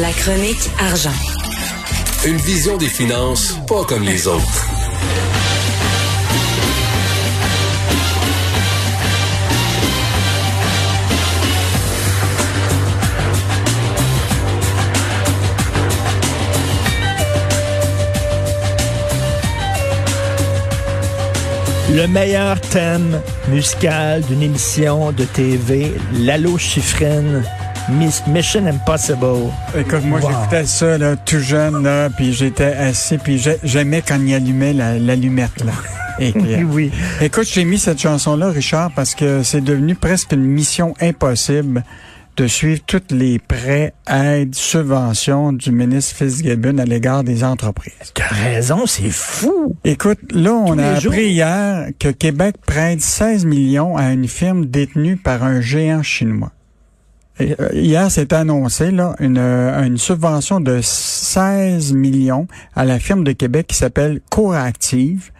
La chronique argent. Une vision des finances pas comme les autres. Le meilleur thème musical d'une émission de TV, Lalo Chiffrine, Mission Impossible. Écoute, moi, Wow. j'écoutais ça là, tout jeune, là, puis j'étais assis, puis j'ai- j'aimais quand il allumait la- l'allumette. là. Et Oui. Écoute, j'ai mis cette chanson-là, Richard, parce que c'est devenu presque une mission impossible de suivre toutes les prêts, aides, subventions du ministre Fitzgibbon à l'égard des entreprises. T'as raison, c'est fou. Écoute, là, on Tous a appris jours. hier que Québec prête 16 millions à une firme détenue par un géant chinois. Euh, hier, c'est annoncé là, une, euh, une subvention de 16 millions à la firme de Québec qui s'appelle Couractive.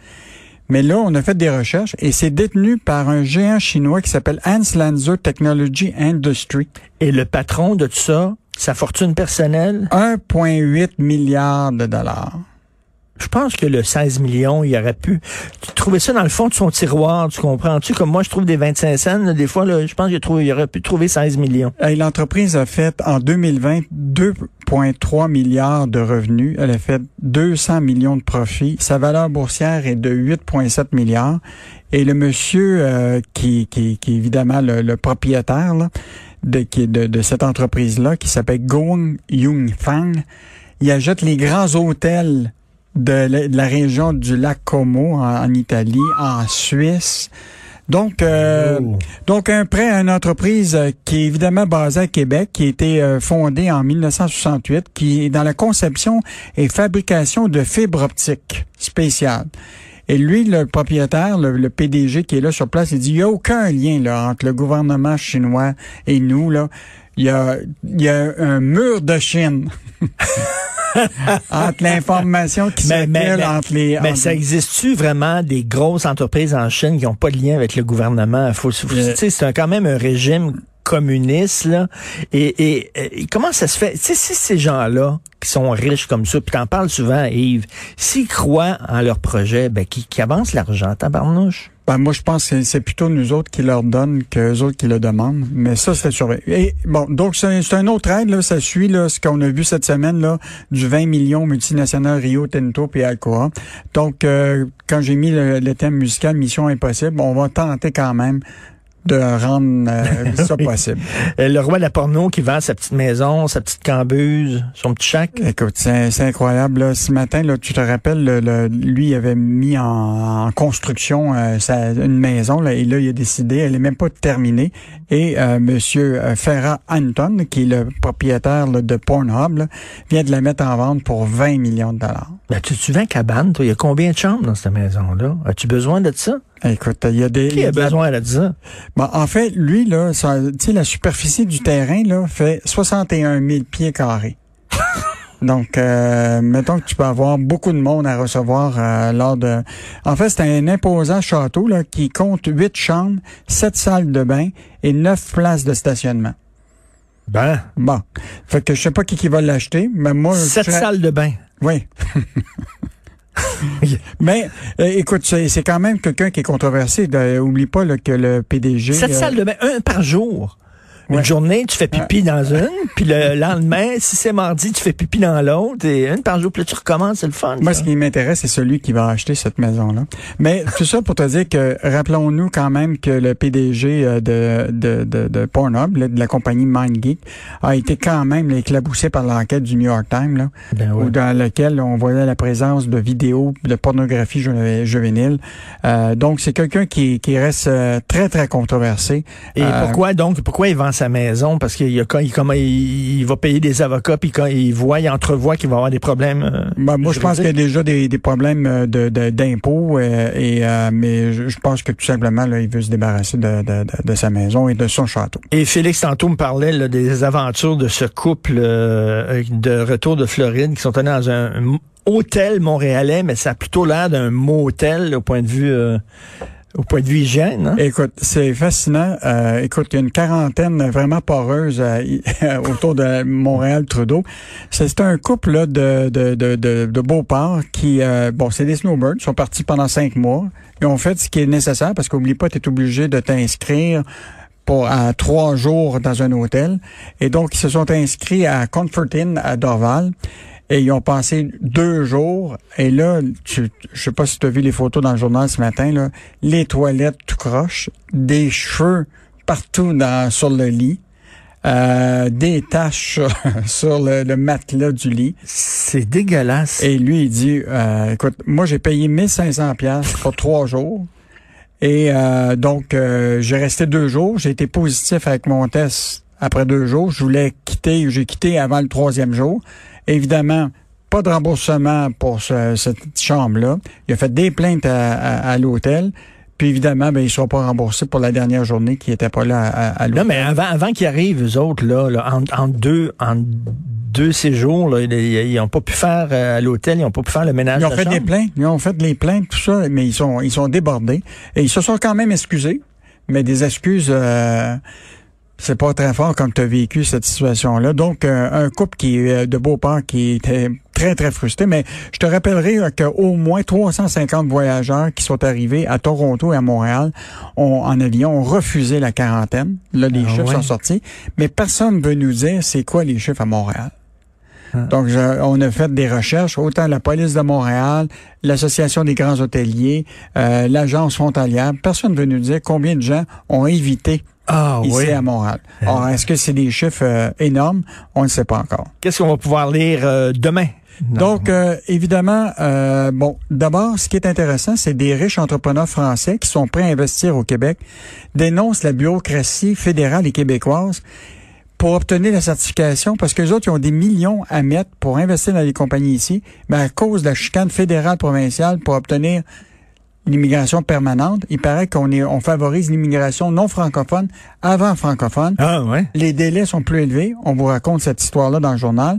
Mais là, on a fait des recherches et c'est détenu par un géant chinois qui s'appelle Hans Lanzer Technology Industry. Et le patron de tout ça, sa fortune personnelle, 1,8 milliard de dollars. Je pense que le 16 millions, il aurait pu trouver ça dans le fond de son tiroir, tu comprends-tu? Comme moi, je trouve des 25 cents, des fois, là, je pense qu'il aurait pu trouver 16 millions. L'entreprise a fait en 2020 2,3 milliards de revenus. Elle a fait 200 millions de profits. Sa valeur boursière est de 8,7 milliards. Et le monsieur euh, qui, qui, qui est évidemment le, propriétaire là, de, de cette entreprise-là, qui s'appelle Gong Yung Fang, il achète les grands hôtels de la, de la région du lac Como en, en Italie, en Suisse. Donc, euh, Oh. donc un prêt à une entreprise euh, qui est évidemment basée à Québec, qui a été euh, fondée en 1968, qui est dans la conception et fabrication de fibres optiques spéciales. Et lui, le propriétaire, le, le PDG qui est là sur place, il dit, il n'y a aucun lien là, entre le gouvernement chinois et nous. Là. Il, y a, il y a un mur de Chine entre l'information qui Mais- mais- mais- entre les... Mais entre- ça existe-tu vraiment des grosses entreprises en Chine qui n'ont pas de lien avec le gouvernement? Faut, faut- Euh. c'est quand même un régime communiste, là. Et, et, et comment ça se fait? Tu sais, si ces gens-là, qui sont riches comme ça, puis t'en parles souvent, Yves, s'ils croient en leur projet, ben, qui, qui avancent l'argent, tabarnouche. Ben, moi, je pense que c'est plutôt nous autres qui leur donnent que eux autres qui le demandent. Mais ça, c'est surveillé. Et bon, donc c'est un autre aide, là. Ça suit là, ce qu'on a vu cette semaine, là, du 20 millions multinational Rio Tinto puis Alcoa. Donc, euh, quand j'ai mis le, le thème musical Mission Impossible, on va tenter quand même de rendre euh, ça possible. Euh, Le roi de la porno qui vend sa petite maison, sa petite cambuse, son petit chac. Écoute, c'est c'est incroyable. Là. Ce matin, là, tu te rappelles, le, le- lui il avait mis en, en construction euh, sa- une maison, là, et là, il a décidé, elle est même pas terminée. Et euh, Monsieur euh, Ferrat Anton, qui est le propriétaire là, de Pornhub, là, vient de la mettre en vente pour 20 millions de dollars. Ben, tu, tu vends cabane, toi. Il y a combien de chambres dans cette maison-là? As-tu besoin de ça? Écoute, il y a des... Qui a besoin de ça? Bon, en fait, lui, là, ça- tu sais, la superficie du terrain, là, fait 61 000 pieds carrés. Donc, euh, mettons que tu peux avoir beaucoup de monde à recevoir euh, lors de... En fait, c'est un imposant château là, qui compte huit chambres, sept salles de bain et neuf places de stationnement. Ben, Bon, fait que je sais pas qui, qui va l'acheter, mais moi... sept serais- salles de bain. Oui. mais euh, écoute, c'est quand même quelqu'un qui est controversé. De, oublie pas là, que le PDG... Sept euh, salles de bain, un par jour. Une Ouais. journée, tu fais pipi dans une, puis le lendemain, si c'est mardi, tu fais pipi dans l'autre, et une par jour, puis tu recommences, c'est le fun. Moi, ça. ce qui m'intéresse, c'est celui qui va acheter cette maison-là. Mais tout ça pour te dire que, rappelons-nous quand même que le PDG euh, de, de, de, de Pornhub, là, de la compagnie MindGeek, a été quand même éclaboussé par l'enquête du New York Times, là, Ben ouais. où dans laquelle on voyait la présence de vidéos de pornographie ju- juvénile. Euh, donc, c'est quelqu'un qui, qui reste euh, très, très controversé. Et Euh, pourquoi donc, pourquoi il vend sa maison parce qu'il y a quand il, il, il va payer des avocats puis quand il voit, il entrevoit qu'il va avoir des problèmes. euh, Ben, moi, je pense qu'il y a déjà des, des problèmes euh, de, de- d'impôts, euh, et euh, mais je, je pense que tout simplement, là, il veut se débarrasser de, de, sa maison et de son château. Et Félix tantôt me parlait là, des aventures de ce couple de retour de Floride qui sont allés dans un, hôtel montréalais, mais ça a plutôt l'air d'un motel au point de vue au point de vue hygiène. hein? Écoute, c'est fascinant. Euh, écoute, il y a une quarantaine vraiment poreuse euh, autour de Montréal-Trudeau. C'est un couple là, de, de, de, de, Beauport qui, euh, bon, c'est des snowbirds, ils sont partis pendant cinq mois. Ils ont fait ce qui est nécessaire parce qu'oublie pas, tu es obligé de t'inscrire à trois jours dans un hôtel. Et donc, ils se sont inscrits à Comfort Inn à Dorval. Et ils ont passé deux jours. Et là, tu, je sais pas si tu as vu les photos dans le journal ce matin, là, les toilettes tout croche, des cheveux partout dans, sur le lit, euh, des taches sur, le, le matelas du lit. C'est dégueulasse. Et lui, il dit, euh, écoute, moi, j'ai payé 1500 pièces pour trois jours. Et euh, donc, euh, j'ai resté deux jours. J'ai été positif avec mon test après deux jours. Je voulais quitter. J'ai quitté avant le troisième jour. Évidemment, pas de remboursement pour ce- cette chambre-là. Il a fait des plaintes à, à- à l'hôtel. Puis évidemment, ben, ils ne seront pas remboursés pour la dernière journée qui n'était pas là à, à l'hôtel. Non, mais avant, avant qu'ils arrivent, eux autres, là, là en, en deux, en deux séjours, là, ils n'ont pas pu faire euh, à l'hôtel, ils n'ont pas pu faire le ménage Ils ont de fait chambre. des plaintes, ils ont fait des plaintes, tout ça, mais ils sont ils sont débordés et ils se sont quand même excusés, mais des excuses euh, c'est pas très fort quand tu as vécu cette situation-là. Donc euh, un couple qui est de Beauport qui était très très frustré, mais je te rappellerai euh, qu'au moins 350 voyageurs qui sont arrivés à Toronto et à Montréal ont, en avion ont refusé la quarantaine. Là les Ah chiffres ouais? sont sortis, mais personne ne veut nous dire c'est quoi les chiffres à Montréal. Donc, je- on a fait des recherches, autant la police de Montréal, l'Association des grands hôteliers, euh, l'agence frontalière. Personne ne veut nous dire combien de gens ont évité Ah ici oui. à Montréal. Alors, est-ce que c'est des chiffres euh, énormes? On ne sait pas encore. Qu'est-ce qu'on va pouvoir lire euh, demain? Non. Donc, euh, évidemment, euh, bon, d'abord, ce qui est intéressant, c'est des riches entrepreneurs français qui sont prêts à investir au Québec, dénoncent la bureaucratie fédérale et québécoise pour obtenir la certification, parce que les autres, ils ont des millions à mettre pour investir dans les compagnies ici, mais à cause de la chicane fédérale provinciale pour obtenir l'immigration permanente, il paraît qu'on est, on favorise l'immigration non francophone avant francophone. Ah ouais. Les délais sont plus élevés. On vous raconte cette histoire-là dans le journal.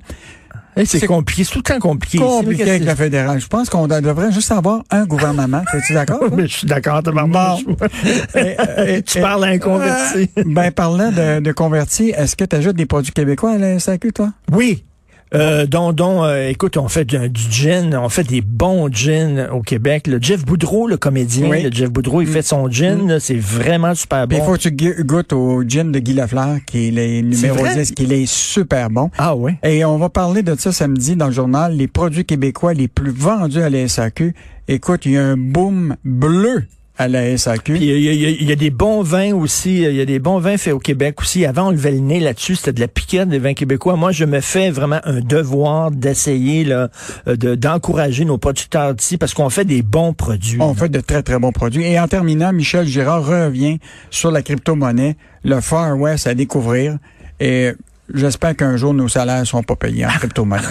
Hey, c'est compliqué, c'est tout le temps compliqué. compliqué avec la fédérale. Je pense qu'on devrait juste avoir un gouvernement. Es-tu d'accord? Mais je suis d'accord, tabarnouche. Et- et- Tu et- parles à un converti. Euh, ben, parlant de, de convertis, est-ce que tu ajoutes des produits québécois à la SAQ, toi? Oui. Euh, dont euh, écoute, on fait du, du gin, on fait des bons gins au Québec. Le Jeff Boudreau, le comédien, Oui. le Jeff Boudreau, il fait son gin, là, c'est vraiment super bon. Il faut que tu goûtes au gin de Guy Lafleur, qui est le numéro vrai? 10, qui est super bon. Ah ouais. Et on va parler de ça samedi dans le journal, les produits québécois les plus vendus à la SAQ. Écoute, il y a un boom bleu à la SAQ. Puis il y, a- il y a- il y a des bons vins aussi. Il y a des bons vins faits au Québec aussi. Avant, on levait le nez là-dessus. C'était de la piquette des vins québécois. Moi, je me fais vraiment un devoir d'essayer là, euh, de- d'encourager nos producteurs d'ici parce qu'on fait des bons produits. On fait de très, très bons produits. Et en terminant, Michel Girard revient sur la crypto-monnaie, le Far West à découvrir. Et j'espère qu'un jour, nos salaires ne seront pas payés en crypto-monnaie.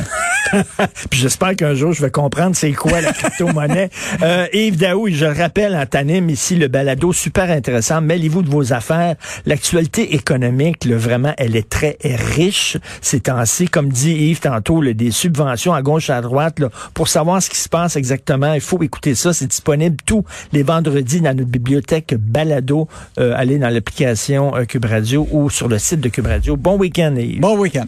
Puis j'espère qu'un jour, je vais comprendre c'est quoi la crypto-monnaie. euh, Yves Daou, je le rappelle, en t'anime ici le balado super intéressant. Mêlez-vous de vos affaires. L'actualité économique, là, vraiment, elle est très riche ces temps-ci. Comme dit Yves tantôt, là, des subventions à gauche et à droite. Là, pour savoir ce qui se passe exactement, il faut écouter ça. C'est disponible tous les vendredis dans notre bibliothèque balado. Euh, allez dans l'application euh, Cube Radio ou sur le site de Cube Radio. Bon week-end, Yves. Bon week-end.